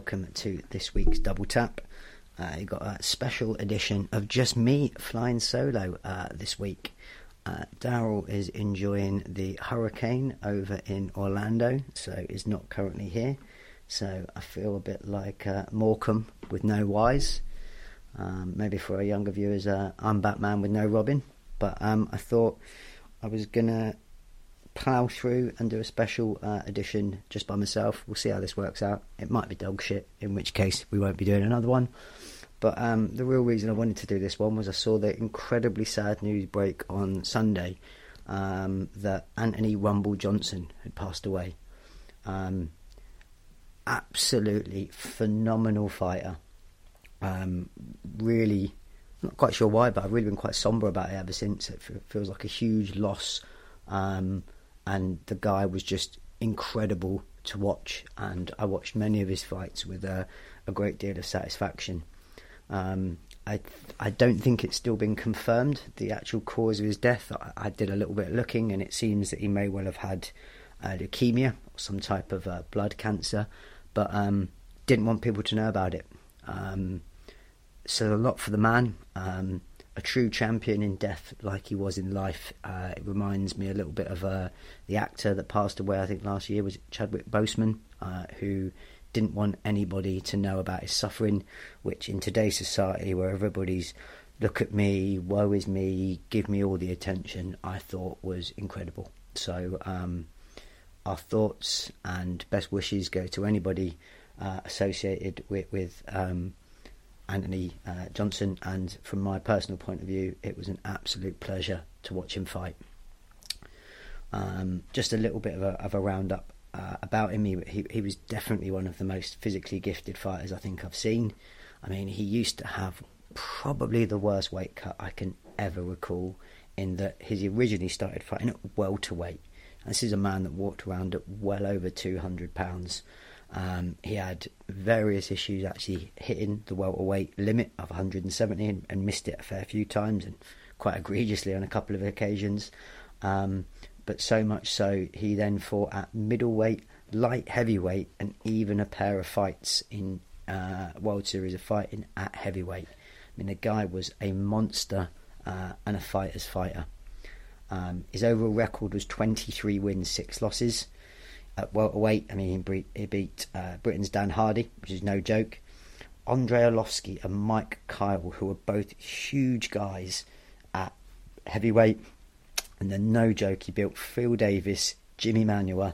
welcome to this week's Double Tap. Uh, you got a special edition of just me flying solo uh, this week. Uh, Daryl is enjoying the hurricane over in Orlando, so is not currently here. So I feel a bit like uh, Morecambe with no Wise. Um, maybe for our younger viewers, uh, I'm Batman with no Robin. But um, I thought I was gonna plough through and do a special uh, edition just by myself. We'll see how this works out. It might be dog shit, in which case we won't be doing another one. But um, the real reason I wanted to do this one was I saw the incredibly sad news break on Sunday um, that Anthony Rumble Johnson had passed away. Um, absolutely phenomenal fighter. Um, really, not quite sure why, but I've really been quite somber about it ever since. It feels like a huge loss. Um, and the guy was just incredible to watch. And I watched many of his fights with a, a great deal of satisfaction. Um, I I don't think it's still been confirmed the actual cause of his death. I, I, did a little bit of looking, and it seems that he may well have had uh, leukemia or some type of uh, blood cancer, but um, didn't want people to know about it. Um, so a lot for the man. Um, a true champion in death, like he was in life. Uh, it reminds me a little bit of uh, the actor that passed away. I think last year was Chadwick Boseman, uh, who didn't want anybody to know about his suffering, which in today's society where everybody's look at me, woe is me, give me all the attention, I thought was incredible. So um, our thoughts and best wishes go to anybody uh, associated with, with um, Anthony uh, Johnson, and from my personal point of view, it was an absolute pleasure to watch him fight. Um, just a little bit of a, of a roundup uh, about him. He, he, he was definitely one of the most physically gifted fighters I think I've seen. I mean, he used to have probably the worst weight cut I can ever recall. In that he originally started fighting at welterweight. And this is a man that walked around at well over two hundred pounds. Um, he had various issues actually hitting the welterweight limit of 170 and, and, missed it a fair few times and quite egregiously on a couple of occasions. Um, but so much so he then fought at middleweight, light heavyweight, and even a pair of fights in uh, World Series of Fighting at heavyweight. I mean, the guy was a monster uh, and a fighter's fighter. Um, his overall record was 23 wins, 6 losses. At welterweight, I mean, he beat, uh, Britain's Dan Hardy, which is no joke. Andrei Arlovski and Mike Kyle, who are both huge guys at heavyweight. And then, no joke, he built Phil Davis, Jimi Manuwa,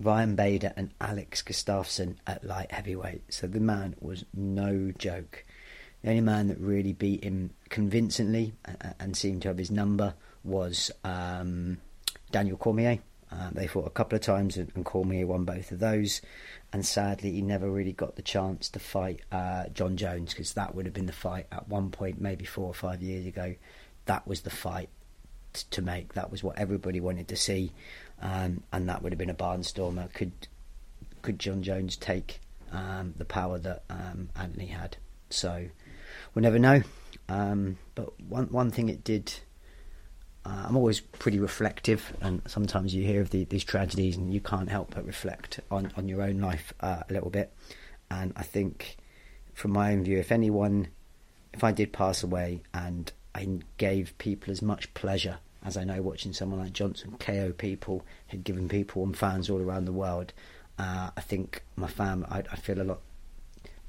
Ryan Bader, and Alex Gustafsson at light heavyweight. So the man was no joke. The only man that really beat him convincingly and seemed to have his number was um, Daniel Cormier. Uh, they fought a couple of times and, and Cormier won both of those. And sadly, he never really got the chance to fight uh, Jon Jones because that would have been the fight at one point, maybe four or five years ago. That was the fight to make. That was what everybody wanted to see, um, and that would have been a barnstormer. Could could Jon Jones take um, the power that um, Anthony had? So we'll never know. Um, but one one thing it did. Uh, I'm always pretty reflective, and sometimes you hear of the, these tragedies, and you can't help but reflect on, on your own life uh, a little bit. And I think, from my own view, if anyone, if I did pass away and I gave people as much pleasure as I know watching someone like Johnson KO people, had given people and fans all around the world. Uh, I think my fam, I, I, feel a lot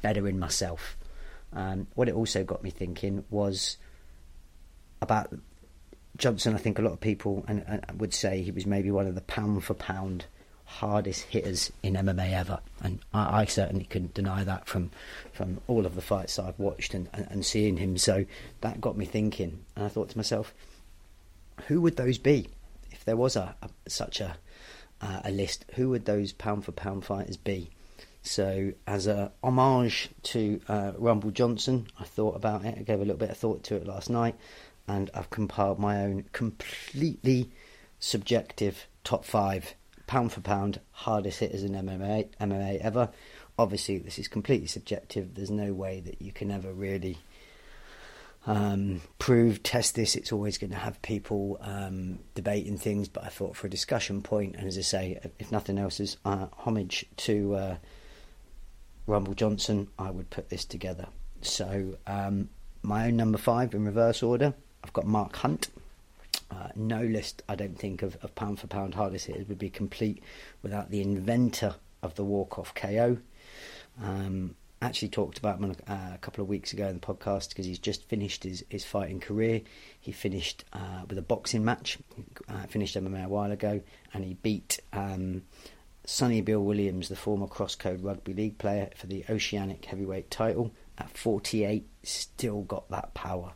better in myself. Um, what it also got me thinking was about Johnson. I think a lot of people and, and would say he was maybe one of the pound for pound hardest hitters in MMA ever, and I, I, certainly couldn't deny that from from all of the fights I've watched and, and, and, seeing him. So that got me thinking, and I thought to myself, who would those be if there was a, a such a uh, a list? Who would those pound for pound fighters be? So, as a homage to uh, Rumble Johnson, I thought about it. I gave a little bit of thought to it last night, and I've compiled my own completely subjective top five pound for pound hardest hitters in MMA MMA ever. Obviously, this is completely subjective. There's no way that you can ever really um, prove, test this. It's always going to have people um, debating things, but I thought for a discussion point, and as I say, if nothing else, is uh, homage to uh, Rumble Johnson, I would put this together. So um, my own number five in reverse order, I've got Mark Hunt. Uh, no list, I don't think, of, of pound for pound hardest hitters would be complete without the inventor of the walk off KO. Um, actually talked about him a, uh, a, couple of weeks ago in the podcast because he's just finished his, his fighting career. He finished uh, with a boxing match, uh, finished MMA a while ago, and he beat um, Sonny Bill Williams, the former Crosscode Rugby League player, for the Oceanic Heavyweight title. At 48, still got that power.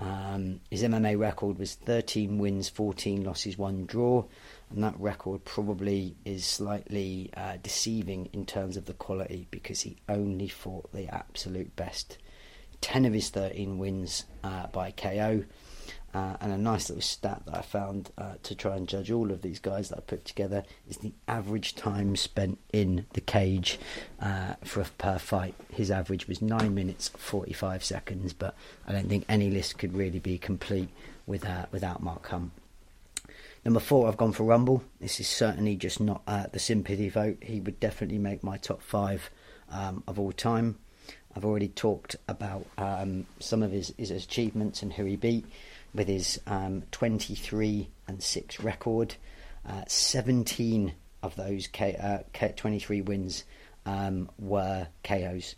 Um, his MMA record was 13 wins, 14 losses, one draw, and that record probably is slightly uh, deceiving in terms of the quality because he only fought the absolute best. 10 of his 13 wins uh, by KO, uh, and a nice little stat that I found uh, to try and judge all of these guys that I put together is the average time spent in the cage uh, for per fight. His average was nine minutes forty five seconds, but I don't think any list could really be complete without without Mark Hunt. Number four, I've gone for Rumble. This is certainly just not uh, the sympathy vote. He would definitely make my top five um, of all time. I've already talked about um, some of his, his achievements and who he beat with his um, 23 and 6 record. Uh, 17 of those K, uh, K 23 wins um, were KOs.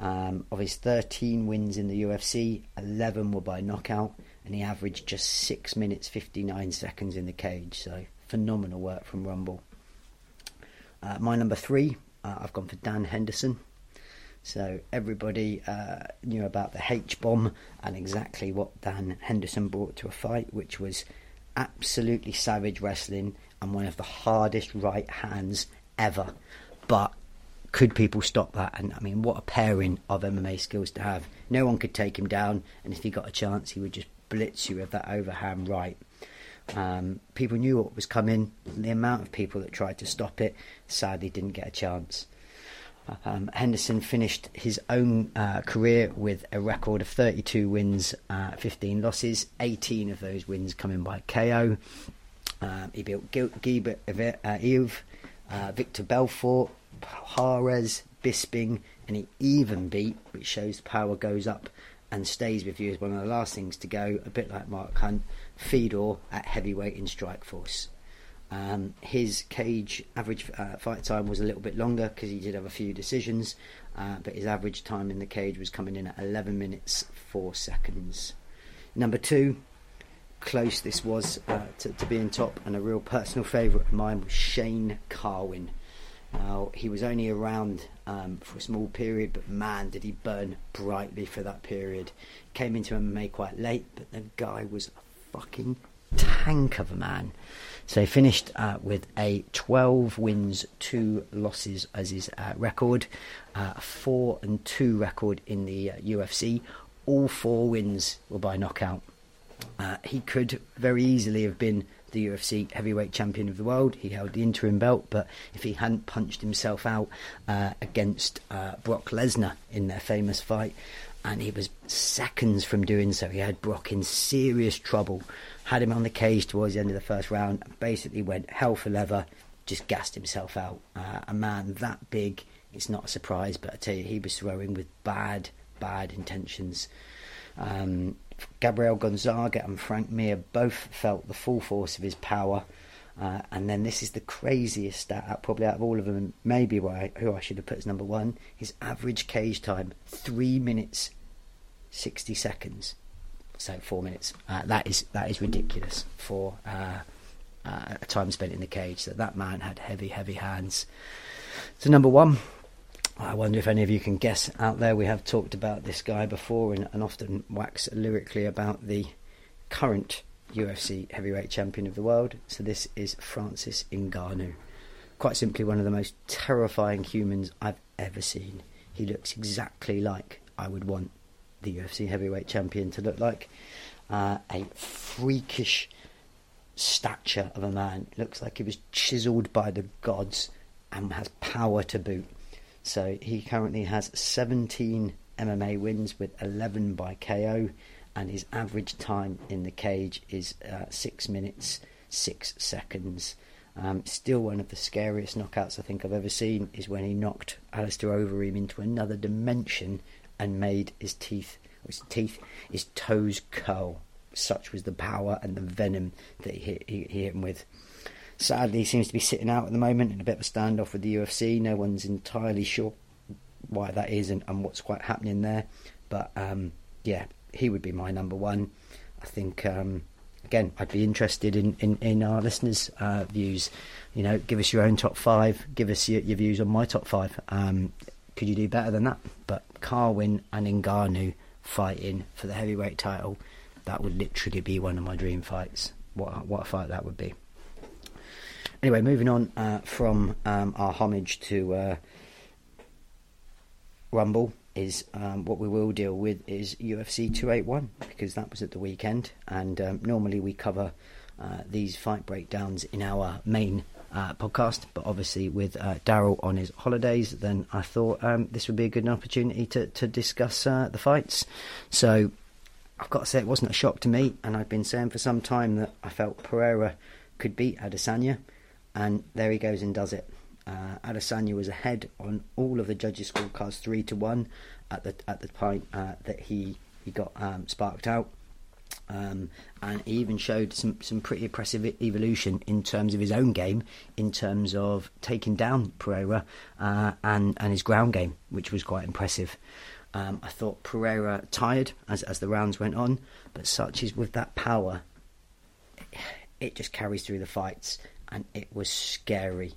Um, of his 13 wins in the UFC, 11 were by knockout, and he averaged just 6 minutes 59 seconds in the cage. So, phenomenal work from Rumble. Uh, my number three, uh, I've gone for Dan Henderson. So everybody uh, knew about the H bomb and exactly what Dan Henderson brought to a fight, which was absolutely savage wrestling and one of the hardest right hands ever. But could people stop that? And I mean, what a pairing of MMA skills to have. No one could take him down, and if he got a chance, he would just blitz you with that overhand right. Um, people knew what was coming. The amount of people that tried to stop it sadly didn't get a chance. Um, Henderson finished his own uh, career with a record of 32 wins, uh, 15 losses, 18 of those wins coming by KO. Um, he built Gilbert uh, uh, Victor Belfort, Juarez, Bisping, and he even beat, which shows power goes up and stays with you as one of the last things to go, a bit like Mark Hunt, Fedor at heavyweight in Strikeforce. Um, his cage average uh, fight time was a little bit longer because he did have a few decisions, uh, but his average time in the cage was coming in at 11 minutes 4 seconds. Number two, close this was uh, to, to being top, and a real personal favourite of mine was Shane Carwin. Now, he was only around um, for a small period, but man, did he burn brightly for that period. Came into MMA quite late, but the guy was a fucking tank of a man. So he finished uh, with a 12 wins, 2 losses as his uh, record, uh, 4 and 2 record in the UFC. Uh, All four wins were by knockout. Uh, he could very easily have been the UFC heavyweight champion of the world. He held the interim belt, but if he hadn't punched himself out uh, against Brock Lesnar in their famous fight, and he was seconds from doing so, he had Brock in serious trouble had him on the cage towards the end of the first round, and basically went hell for leather, just gassed himself out. Uh, a man that big, it's not a surprise, but I tell you, he was throwing with bad, bad intentions. Um, Gabriel Gonzaga and Frank Mir both felt the full force of his power. Uh, and then this is the craziest stat, probably out of all of them, maybe why, who I should have put as number one. His average cage time, three minutes, 60 seconds so four minutes. Uh, that is that is ridiculous for uh, uh, a time spent in the cage. That that man had heavy, heavy hands. So number one, I wonder if any of you can guess out there. We have talked about this guy before and, and often wax lyrically about the current UFC heavyweight champion of the world. So this is Francis Ngannou. Quite simply, one of the most terrifying humans I've ever seen. He looks exactly like I would want the UFC heavyweight champion to look like. Uh, a freakish stature of a man. looks like he was chiselled by the gods and has power to boot. So he currently has 17 MMA wins with 11 by KO, and his average time in the cage is uh, 6 minutes 6 seconds. Um, still one of the scariest knockouts I think I've ever seen is when he knocked Alistair Overeem into another dimension and made his teeth, his teeth, his toes curl. Such was the power and the venom that he hit, he, he hit him with. Sadly, he seems to be sitting out at the moment in a bit of a standoff with the UFC. No one's entirely sure why that is and, and what's quite happening there. But um, yeah, he would be my number one. I think um, again, I'd be interested in in, in our listeners' uh, views. You know, give us your own top five. Give us your, your views on my top five. Um, could you do better than that? But Carwin and Ngannou fighting for the heavyweight title, that would literally be one of my dream fights. What what a fight that would be. Anyway, moving on uh, from um, our homage to uh, Rumble is um, what we will deal with is UFC 281 because that was at the weekend, and um, normally we cover uh, these fight breakdowns in our main uh, podcast, but obviously with uh, Daryl on his holidays, then I thought um, this would be a good opportunity to to discuss uh, the fights. So I've got to say it wasn't a shock to me, and I've been saying for some time that I felt Pereira could beat Adesanya, and there he goes and does it. Uh, Adesanya was ahead on all of the judges' scorecards, three to one, at the at the point uh, that he he got um, sparked out, um, and he even showed some some pretty impressive evolution in terms of his own game, in terms of taking down Pereira uh, and and his ground game, which was quite impressive. Um, I thought Pereira tired as as the rounds went on, but such is with that power, it, it just carries through the fights, and it was scary.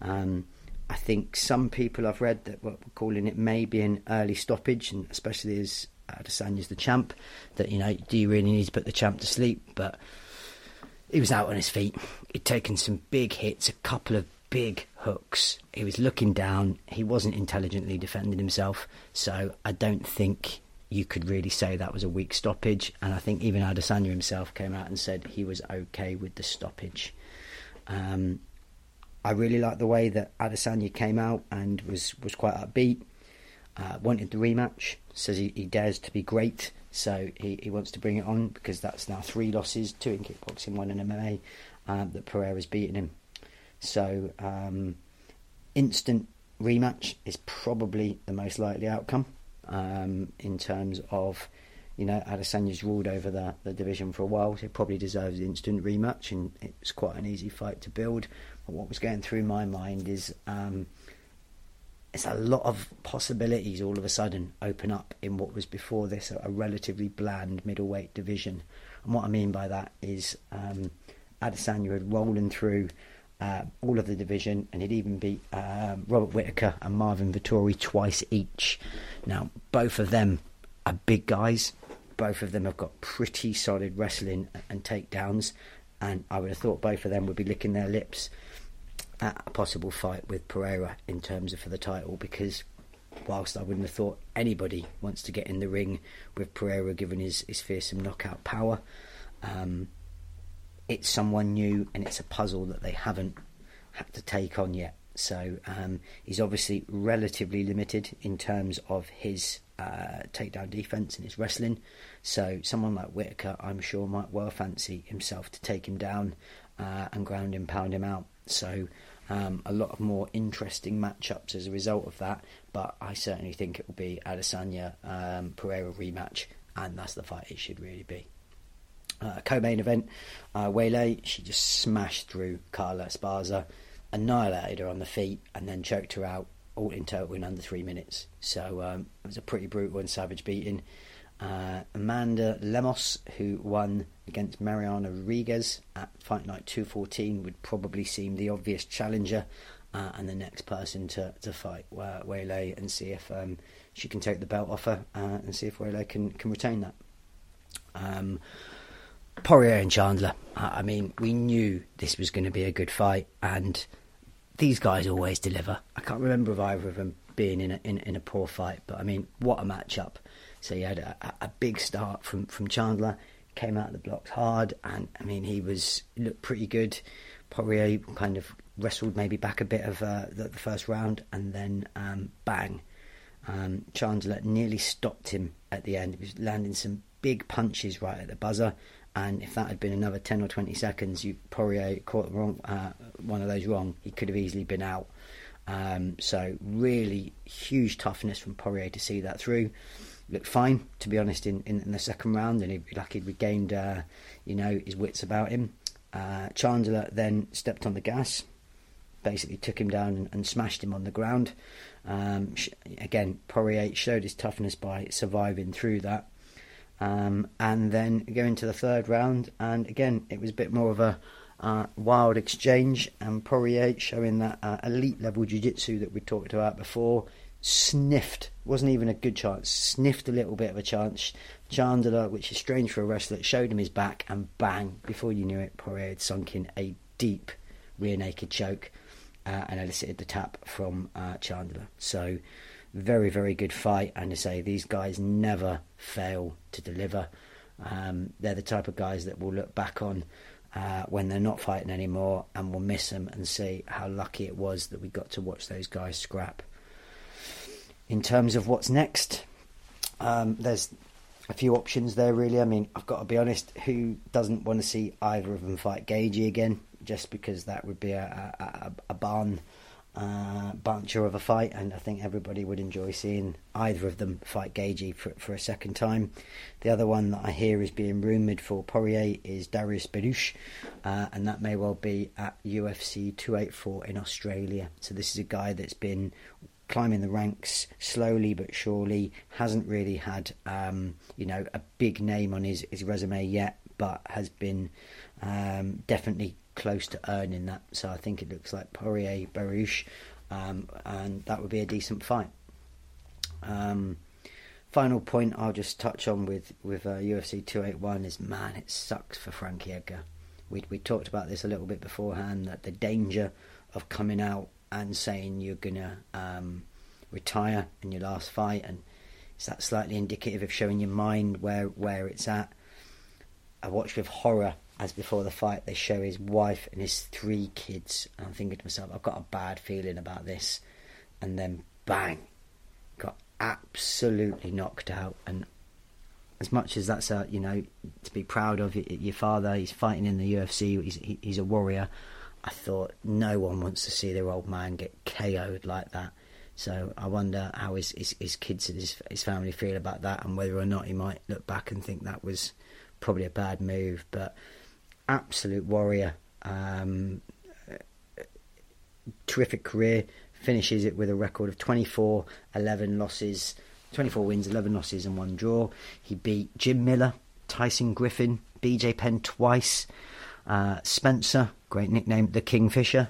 Um, I think some people I've read that were calling it maybe an early stoppage, and especially as Adesanya's the champ, that you know, do you really need to put the champ to sleep? But he was out on his feet. He'd taken some big hits, a couple of big hooks. He was looking down. He wasn't intelligently defending himself. So I don't think you could really say that was a weak stoppage. And I think even Adesanya himself came out and said he was okay with the stoppage. Um, I really liked the way that Adesanya came out and was, was quite upbeat. Uh, wanted the rematch. Says he, he, dares to be great, so he, he wants to bring it on because that's now three losses, two in kickboxing, one in MMA. Uh, that Pereira's beaten him. So um, instant rematch is probably the most likely outcome um, in terms of you know, Adesanya's ruled over the, the division for a while, so he probably deserves an instant rematch, and it's quite an easy fight to build what was going through my mind is um, it's a lot of possibilities all of a sudden open up in what was before this a, relatively bland middleweight division. And what I mean by that is um, Adesanya had rolling through uh, all of the division and he'd even beat um, Robert Whitaker and Marvin Vettori twice each. Now, both of them are big guys. Both of them have got pretty solid wrestling and takedowns, and I would have thought both of them would be licking their lips a possible fight with Pereira in terms of for the title because whilst I wouldn't have thought anybody wants to get in the ring with Pereira given his, his fearsome knockout power, um, it's someone new and it's a puzzle that they haven't had to take on yet. So um, he's obviously relatively limited in terms of his uh, takedown defense and his wrestling. So someone like Whitaker, I'm sure, might well fancy himself to take him down uh, and ground him, pound him out. So um, a lot of more interesting matchups as a result of that. But I certainly think it will be Adesanya um, Pereira rematch, and that's the fight it should really be. Uh, co-main event, uh, Weili, she just smashed through Carla Esparza, annihilated her on the feet, and then choked her out all in total in under three minutes. So um, it was a pretty brutal and savage beating. Uh, Amanda Lemos, who won against Mariana Rodriguez at Fight Night 214, would probably seem the obvious challenger uh, and the next person to, to fight uh, Weili and see if um, she can take the belt off her uh, and see if Weili can, can retain that. Um, Poirier and Chandler. I mean, we knew this was going to be a good fight, and these guys always deliver. I can't remember of either of them being in a, in, in a poor fight, but I mean, what a matchup! So he had a, a big start from, from Chandler, came out of the blocks hard, and I mean he was looked pretty good. Poirier kind of wrestled maybe back a bit of uh, the, the, first round, and then um, bang, Um, Chandler nearly stopped him at the end. He was landing some big punches right at the buzzer, and if that had been another 10 or 20 seconds, you Poirier caught wrong, uh, one of those wrong, he could have easily been out. Um, so really huge toughness from Poirier to see that through. Looked fine, to be honest, in, in, in the second round, and he like he'd regained, uh, you know, his wits about him. Uh, Chandler then stepped on the gas, basically took him down and, and smashed him on the ground. Um, sh- again, Poirier showed his toughness by surviving through that. Um, and then going to the third round, and again, it was a bit more of a uh, wild exchange, and Poirier showing that uh, elite level jiu jitsu that we talked about before. Sniffed, wasn't even a good chance, sniffed a little bit of a chance. Chandler, which is strange for a wrestler, showed him his back, and bang, before you knew it, Poirier had sunk in a deep rear naked choke uh, and elicited the tap from uh, Chandler. So, very, very good fight. And to say these guys never fail to deliver. Um, they're the type of guys that we'll look back on uh, when they're not fighting anymore and will miss them and see how lucky it was that we got to watch those guys scrap. In terms of what's next, um, there's a few options there, really. I mean, I've got to be honest, who doesn't want to see either of them fight Gaethje again? Just because that would be a, a, a barn uh, buncher of a fight, and I think everybody would enjoy seeing either of them fight Gaethje for, for a second time. The other one that I hear is being rumoured for Poirier is Darius Berush, uh, and that may well be at UFC 284 in Australia. So this is a guy that's been climbing the ranks slowly but surely. Hasn't really had, um, you know, a big name on his, his resume yet, but has been um, definitely close to earning that. So I think it looks like Poirier Berush, um, and that would be a decent fight. Um, final point I'll just touch on with with uh, UFC 281 is man, it sucks for Frankie Edgar. We we talked about this a little bit beforehand that the danger of coming out and saying you're gonna um, retire in your last fight, and is that slightly indicative of showing your mind where where it's at? I watched with horror as before the fight they show his wife and his three kids, and I'm thinking to myself, I've got a bad feeling about this, and then bang, got absolutely knocked out, and as much as that's a you know to be proud of your father, he's fighting in the UFC, he's he's a warrior. I thought no one wants to see their old man get KO'd like that. So I wonder how his, his, his kids and his, his family feel about that, and whether or not he might look back and think that was probably a bad move. But absolute warrior, um, terrific career. Finishes it with a record of 24, 11 losses, 24 wins, 11 losses, and one draw. He beat Jim Miller, Tyson Griffin, BJ Penn twice, uh, Spencer, great nickname, the Kingfisher,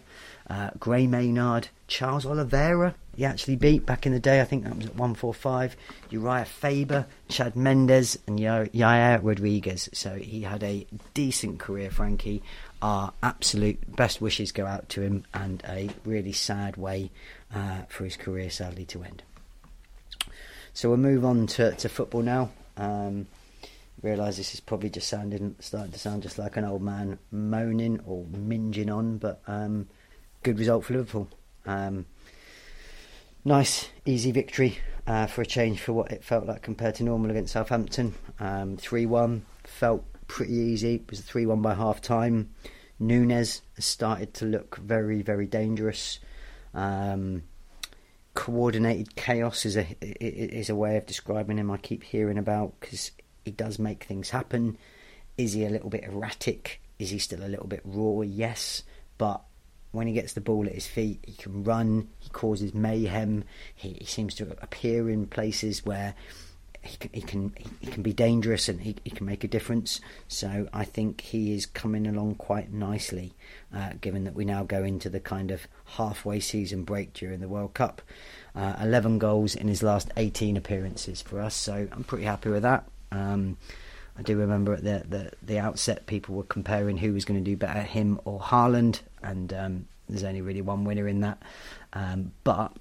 uh, Gray Maynard, Charles Oliveira, he actually beat back in the day. I think that was at 145. Uriah Faber, Chad Mendes, and Yair Rodriguez. So he had a decent career, Frankie. Our absolute best wishes go out to him, and a really sad way uh, for his career, sadly, to end. So we'll move on to, to football now. Um, realise this is probably just sounding starting to sound just like an old man moaning or minging on, but um, good result for Liverpool. Um, nice, easy victory uh, for a change for what it felt like compared to normal against Southampton. Um, 3 1 felt pretty easy. It was 3 1 by half time. Nunez started to look very, very dangerous. Um, coordinated chaos is a is a way of describing him. I keep hearing about because he does make things happen. Is he a little bit erratic? Is he still a little bit raw? Yes, but when he gets the ball at his feet, he can run. He causes mayhem. He, he seems to appear in places where he can he can, he can be dangerous and he, he can make a difference. So I think he is coming along quite nicely, uh, given that we now go into the kind of halfway season break during the World Cup. Uh, 11 goals in his last 18 appearances for us, so I'm pretty happy with that. Um, I do remember at the, the, the outset people were comparing who was going to do better, him or Haaland, and um, there's only really one winner in that. Um, but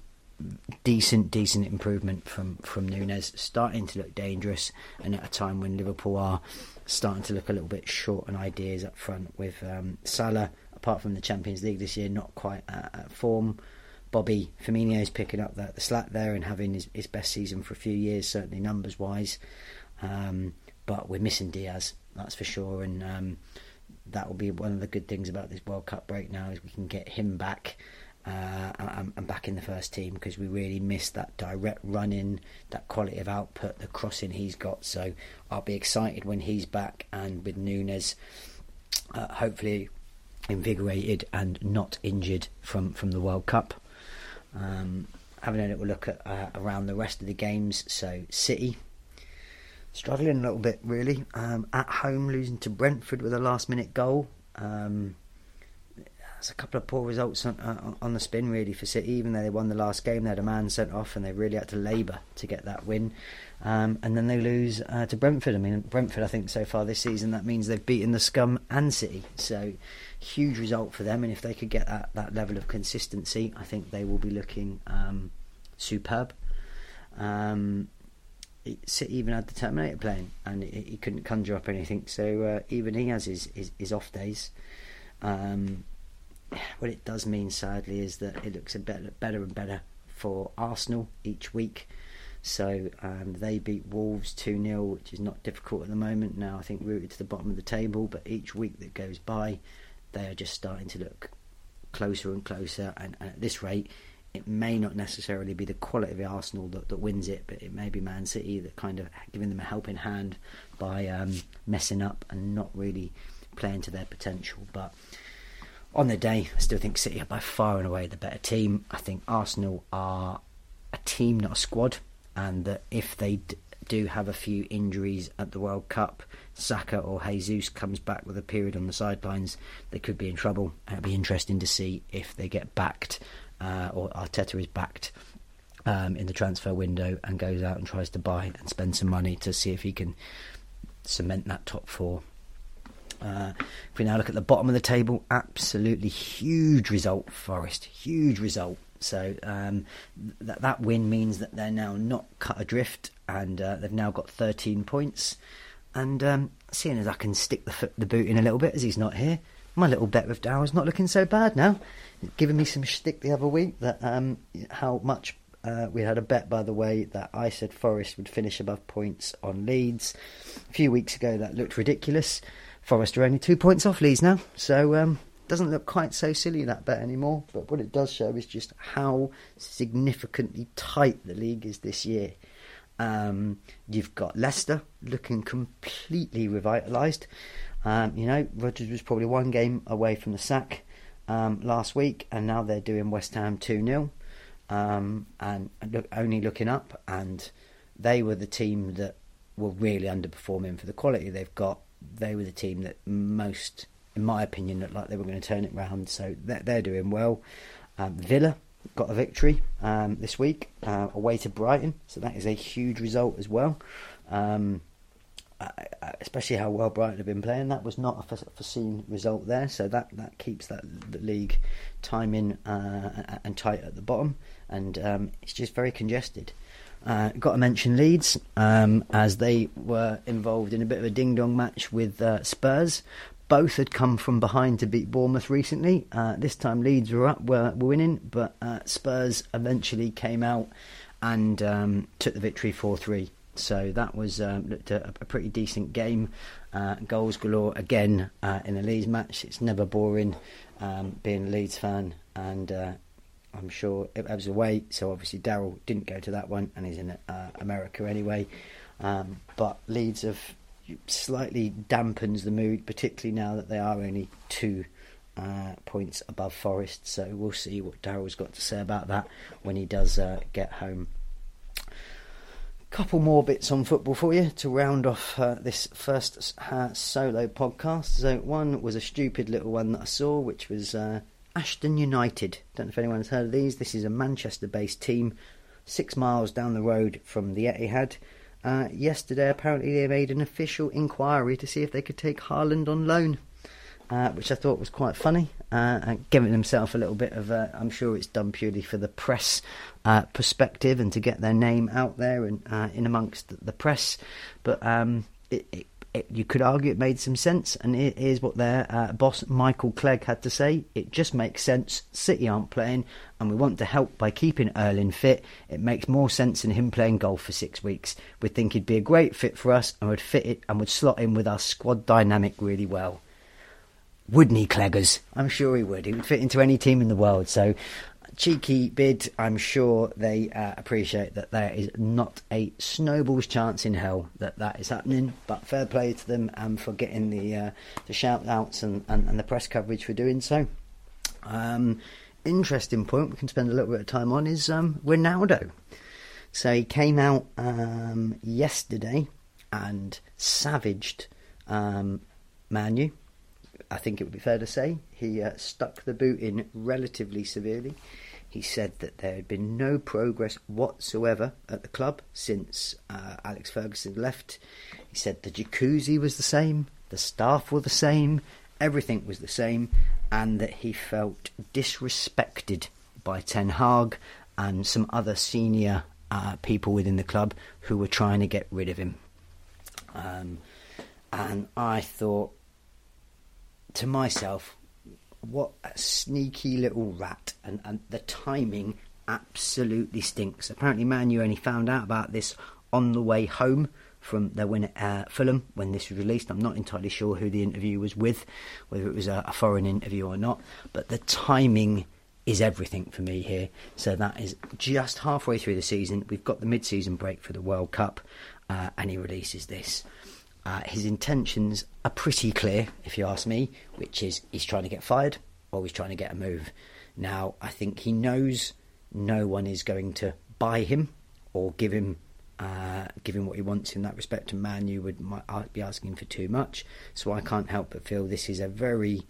decent, decent improvement from from Nunez, starting to look dangerous, and at a time when Liverpool are starting to look a little bit short on ideas up front with um, Salah. Apart from the Champions League this year, not quite at, at form. Bobby Firmino's picking up the, the slack there and having his, his, best season for a few years, certainly numbers wise. Um, but we're missing Diaz, that's for sure, and um, that will be one of the good things about this World Cup break now is we can get him back. Uh, and, and, back in the first team because we really missed that direct running, that quality of output, the crossing he's got. So I'll be excited when he's back and with Nunez, uh, hopefully invigorated and not injured from, from the World Cup. Um, having a little look at uh, around the rest of the games. So City struggling a little bit really um, at home, losing to Brentford with a last minute goal. Um, a couple of poor results on, uh, on the spin really for City. Even though they won the last game, they had a man sent off, and they really had to labour to get that win. Um, and then they lose uh, to Brentford. I mean, Brentford, I think so far this season, that means they've beaten the scum and City. So huge result for them. And if they could get that, that level of consistency, I think they will be looking um, superb. Um, City even had the Terminator playing, and he couldn't conjure up anything. So uh, even he has his, his, his off days. Um, what it does mean, sadly, is that it looks a better, better and better for Arsenal each week. So um, they beat Wolves 2 0, which is not difficult at the moment. Now, I think rooted to the bottom of the table, but each week that goes by, they are just starting to look closer and closer. And, and at this rate, it may not necessarily be the quality of the Arsenal that, that wins it, but it may be Man City that kind of giving them a helping hand by um, messing up and not really playing to their potential. But on the day, I still think City are by far and away the better team. I think Arsenal are a team, not a squad, and that if they d- do have a few injuries at the World Cup, Saka or Jesus comes back with a period on the sidelines, they could be in trouble. It'll be interesting to see if they get backed uh, or Arteta is backed um, in the transfer window and goes out and tries to buy and spend some money to see if he can cement that top four. Uh, if we now look at the bottom of the table, absolutely huge result, Forest, huge result. So um, th- that win means that they're now not cut adrift, and uh, they've now got 13 points. And um, seeing as I can stick the, the boot in a little bit as he's not here, my little bet with Daryl's not looking so bad now. Giving me some shtick the other week that um, how much uh, we had a bet, by the way, that I said Forest would finish above points on Leeds. A few weeks ago, that looked ridiculous. Forest are only two points off Leeds now, so um, doesn't look quite so silly that bet anymore. But what it does show is just how significantly tight the league is this year. Um, you've got Leicester looking completely revitalised. Um, you know, Rodgers was probably one game away from the sack um, last week, and now they're doing West Ham 2 0 um, and look, only looking up. And they were the team that were really underperforming for the quality they've got. They were the team that most, in my opinion, looked like they were going to turn it round. So they're, they're doing well. Um, Villa got a victory um, this week uh, away to Brighton, so that is a huge result as well. Um, especially how well Brighton have been playing, that was not a foreseen result there. So that, that keeps that the league timing uh, and tight at the bottom, and um, it's just very congested. Uh, got to mention Leeds um, as they were involved in a bit of a ding dong match with uh, Spurs. Both had come from behind to beat Bournemouth recently. Uh, this time Leeds were up, were, were winning, but uh, Spurs eventually came out and um, took the victory 4 3. So that was um, looked a, a, pretty decent game. Uh, goals galore again uh, in a Leeds match. It's never boring um, being a Leeds fan, and uh, I'm sure it was away. So obviously Daryl didn't go to that one, and he's in uh, America anyway. Um, but Leeds have slightly dampens the mood, particularly now that they are only two. Uh, points above Forest, so we'll see what Daryl's got to say about that when he does uh, get home couple more bits on football for you to round off uh, this first uh, solo podcast. So one was a stupid little one that I saw, which was uh, Ashton United. Don't know if anyone's heard of these. This is a Manchester-based team, six miles down the road from the Etihad. Uh, yesterday, apparently, they made an official inquiry to see if they could take Haaland on loan uh, which I thought was quite funny, uh, giving himself a little bit of a, I'm sure it's done purely for the press uh, perspective and to get their name out there and uh, in amongst the press. But um, it, it, it, you could argue it made some sense, and here's what their uh, boss Michael Clegg had to say. It just makes sense. City aren't playing, and we want to help by keeping Erling fit. It makes more sense than him playing golf for six weeks. We think he'd be a great fit for us, and would fit it and would slot in with our squad dynamic really well. Wouldn't he, Cleggers? I'm sure he would. He would fit into any team in the world. So cheeky bid. I'm sure they uh, appreciate that there is not a snowball's chance in hell that that is happening. But fair play to them and for getting the uh, the shout outs and, and, and, the press coverage for doing so. Um, interesting point we can spend a little bit of time on is um, Ronaldo. So he came out um, yesterday and savaged um, Manu. I think it would be fair to say he uh, stuck the boot in relatively severely. He said that there had been no progress whatsoever at the club since uh, Alex Ferguson left. He said the jacuzzi was the same, the staff were the same, everything was the same, and that he felt disrespected by Ten Hag and some other senior uh, people within the club who were trying to get rid of him. Um, and I thought to myself, what a sneaky little rat, and, and the timing absolutely stinks. Apparently, Man Manu only found out about this on the way home from their win at uh, Fulham when this was released. I'm not entirely sure who the interview was with, whether it was a, a foreign interview or not, but the timing is everything for me here. So that is just halfway through the season. We've got the mid-season break for the World Cup, uh, and he releases this. Uh, his intentions are pretty clear, if you ask me, which is he's trying to get fired or he's trying to get a move. Now, I think he knows no one is going to buy him or give him uh, give him what he wants in that respect. And you would might be asking for too much, so I can't help but feel this is a very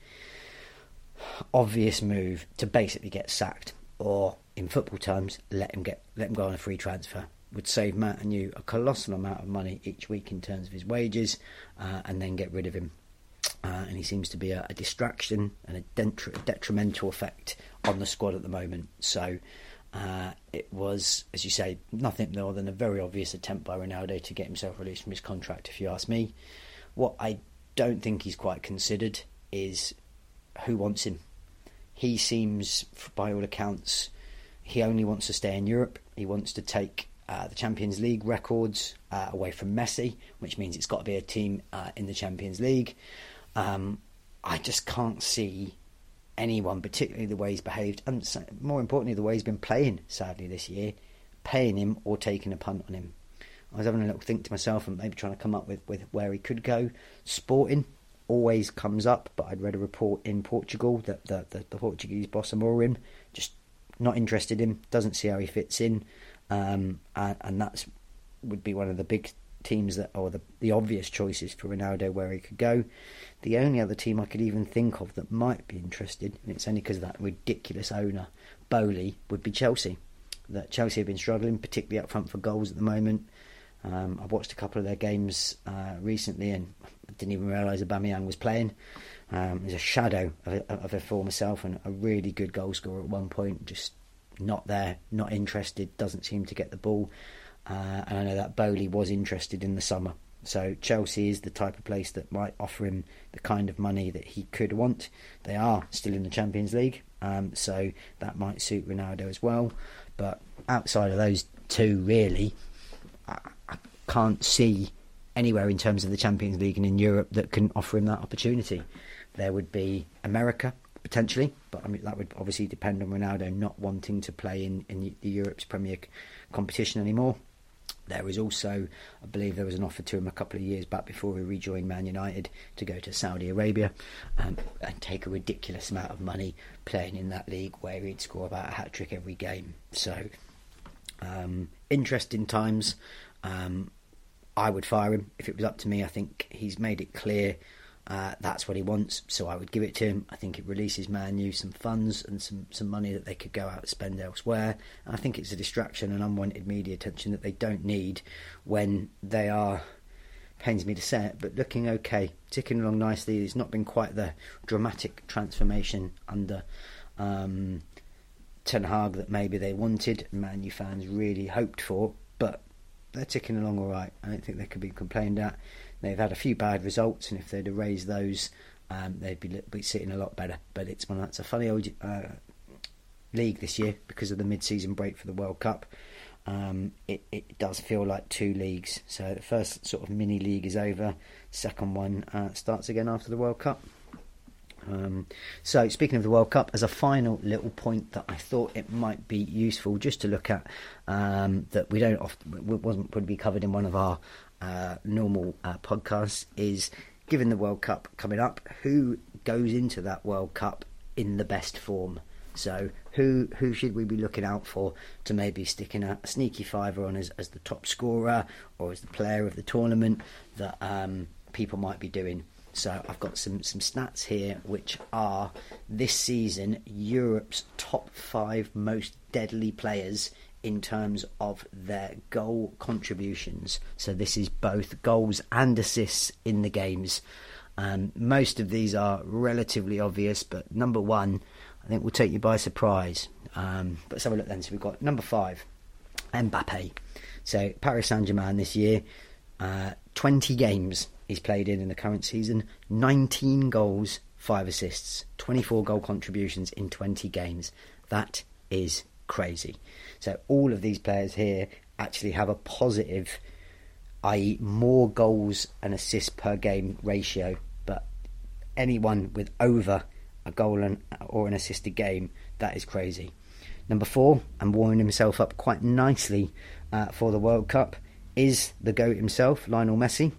obvious move to basically get sacked, or in football terms, let him get let him go on a free transfer would save Man U a colossal amount of money each week in terms of his wages, uh, and then get rid of him. Uh, and he seems to be a, a distraction and a detri- detrimental effect on the squad at the moment. So uh, it was, as you say, nothing more than a very obvious attempt by Ronaldo to get himself released from his contract, if you ask me. What I don't think he's quite considered is who wants him. He seems, by all accounts, he only wants to stay in Europe. He wants to take uh, the Champions League records uh, away from Messi, which means it's got to be a team uh, in the Champions League. Um, I just can't see anyone, particularly the way he's behaved, and more importantly, the way he's been playing, sadly, this year, paying him or taking a punt on him. I was having a little think to myself and maybe trying to come up with, with where he could go. Sporting always comes up, but I'd read a report in Portugal that the, the, the Portuguese boss Amorim just not interested in, doesn't see how he fits in um, and, and that's would be one of the big teams that, or the the obvious choices for Ronaldo where he could go. The only other team I could even think of that might be interested, and it's only because of that ridiculous owner, Boehly, would be Chelsea. That Chelsea have been struggling, particularly up front for goals at the moment. Um, I've watched a couple of their games uh, recently, and didn't even realise Aubameyang was playing. Um, he's a shadow of a, of a former self and a really good goal scorer at one point. Just not there, not interested, doesn't seem to get the ball. Uh, and I know that Boehly was interested in the summer. So Chelsea is the type of place that might offer him the kind of money that he could want. They are still in the Champions League, um, so that might suit Ronaldo as well. But outside of those two, really, I, I can't see anywhere in terms of the Champions League and in Europe that can offer him that opportunity. There would be America, potentially, but I mean that would obviously depend on Ronaldo not wanting to play in, in the Europe's Premier competition anymore. There was also, I believe, there was an offer to him a couple of years back before he rejoined Man United to go to Saudi Arabia um, and take a ridiculous amount of money playing in that league where he'd score about a hat trick every game. So, um, interesting times. Um, I would fire him if it was up to me. I think he's made it clear uh, that's what he wants, so I would give it to him. I think it releases Man U some funds and some, some money that they could go out and spend elsewhere. And I think it's a distraction and unwanted media attention that they don't need when they are, pains me to say it, but looking okay, ticking along nicely. It's not been quite the dramatic transformation under um, Ten Hag that maybe they wanted, Man U fans really hoped for, but they're ticking along all right. I don't think they could be complained at. They've had a few bad results, and if they'd have raised those, um, they'd be, be sitting a lot better. But it's one that's a funny old uh, league this year because of the mid-season break for the World Cup. Um, it, it does feel like two leagues. So the first sort of mini league is over. Second one uh, starts again after the World Cup. Um, so, speaking of the World Cup, as a final little point that I thought it might be useful just to look at um, that we don't often it wasn't going be covered in one of our uh, normal uh, podcasts is given the World Cup coming up, who goes into that World Cup in the best form? So who who should we be looking out for to maybe sticking a, sneaky fiver on as, as the top scorer or as the player of the tournament that um, people might be doing? So I've got some some stats here which are this season Europe's top five most deadly players in terms of their goal contributions. So this is both goals and assists in the games. Um, most of these are relatively obvious, but number one I think will take you by surprise. Um, but let's have a look then. So we've got number five, Mbappe. So Paris Saint Germain this year, uh, 20 games he's played in in the current season, 19 goals, 5 assists, 24 goal contributions in 20 games. That is crazy. So all of these players here actually have a positive, i.e., more goals and assists per game ratio, but anyone with over a goal and, or an assisted game, that is crazy. Number four, and warming himself up quite nicely uh, for the World Cup, is the GOAT himself, Lionel Messi.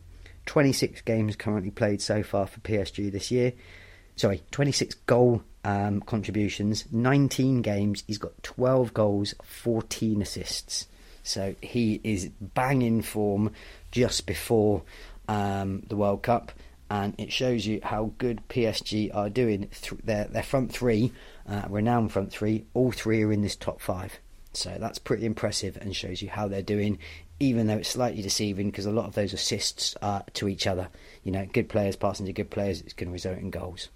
26 games currently played so far for PSG this year. Sorry, 26 goal um, contributions, 19 games. He's got 12 goals, 14 assists. So he is banging form just before um, the World Cup and it shows you how good PSG are doing. Their their front three, uh, renowned front three, all three are in this top five. So that's pretty impressive and shows you how they're doing. Even though it's slightly deceiving because a lot of those assists are to each other. You know, good players passing to good players, it's going to result in goals.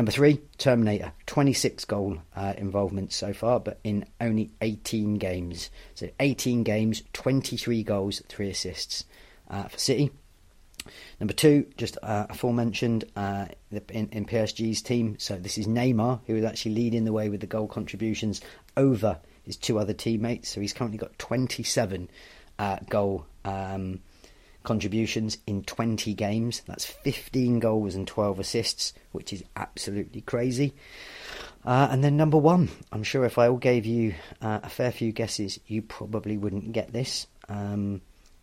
Number three, Terminator. 26 goal uh, involvement so far, but in only 18 games. So 18 games, 23 goals, 3 assists. Uh, for City, Number two, just uh, aforementioned uh, in, in, PSG's team. So this is Neymar, who is actually leading the way with the goal contributions over his two other teammates. So he's currently got 27 uh, goal um, contributions in 20 games. That's 15 goals and 12 assists, which is absolutely crazy. Uh, and then number one, I'm sure if I all gave you uh, a fair few guesses, you probably wouldn't get this. Um,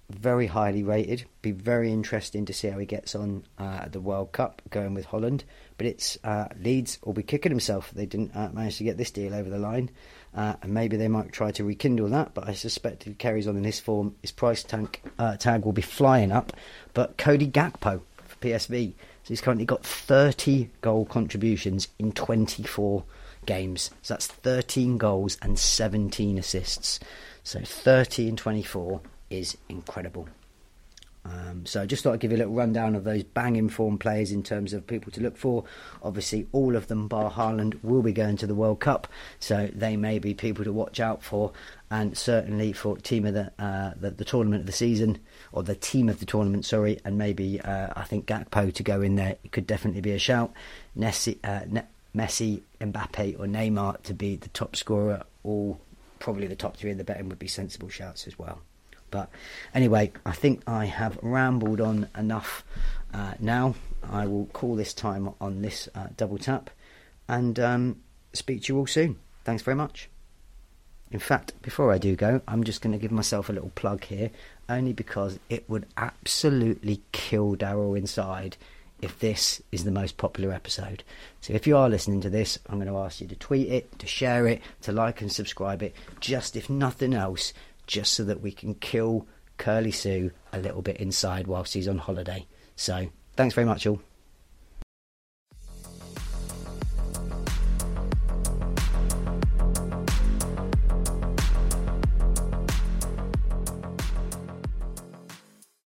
very highly rated. Be very interesting to see how he gets on uh, at the World Cup going with Holland. But it's uh, Leeds will be kicking himself. They didn't uh, manage to get this deal over the line, uh, and maybe they might try to rekindle that. But I suspect if he carries on in this form, his price tank, uh, tag will be flying up. But Cody Gakpo for PSV, so he's currently got 30 goal contributions in 24 games. So that's 13 goals and 17 assists. So 30 and 24 is incredible. Um, so I just thought I'd give you a little rundown of those bang form players in terms of people to look for. Obviously, all of them, bar Haaland, will be going to the World Cup, so they may be people to watch out for. And certainly for team of the, uh, the, the tournament of the season, or the team of the tournament, sorry, and maybe uh, I think Gakpo to go in there. It could definitely be a shout. Messi, uh, Messi, Mbappe, or Neymar to be the top scorer, all probably the top three in the betting would be sensible shouts as well. But anyway, I think I have rambled on enough uh, now. I will call this time on this uh, double tap and um, speak to you all soon. Thanks very much. In fact, before I do go, I'm just going to give myself a little plug here, only because it would absolutely kill Daryl inside if this is the most popular episode. So if you are listening to this, I'm going to ask you to tweet it, to share it, to like and subscribe it, just if nothing else, just so that we can kill Curly Sue a little bit inside whilst he's on holiday. So, thanks very much, all.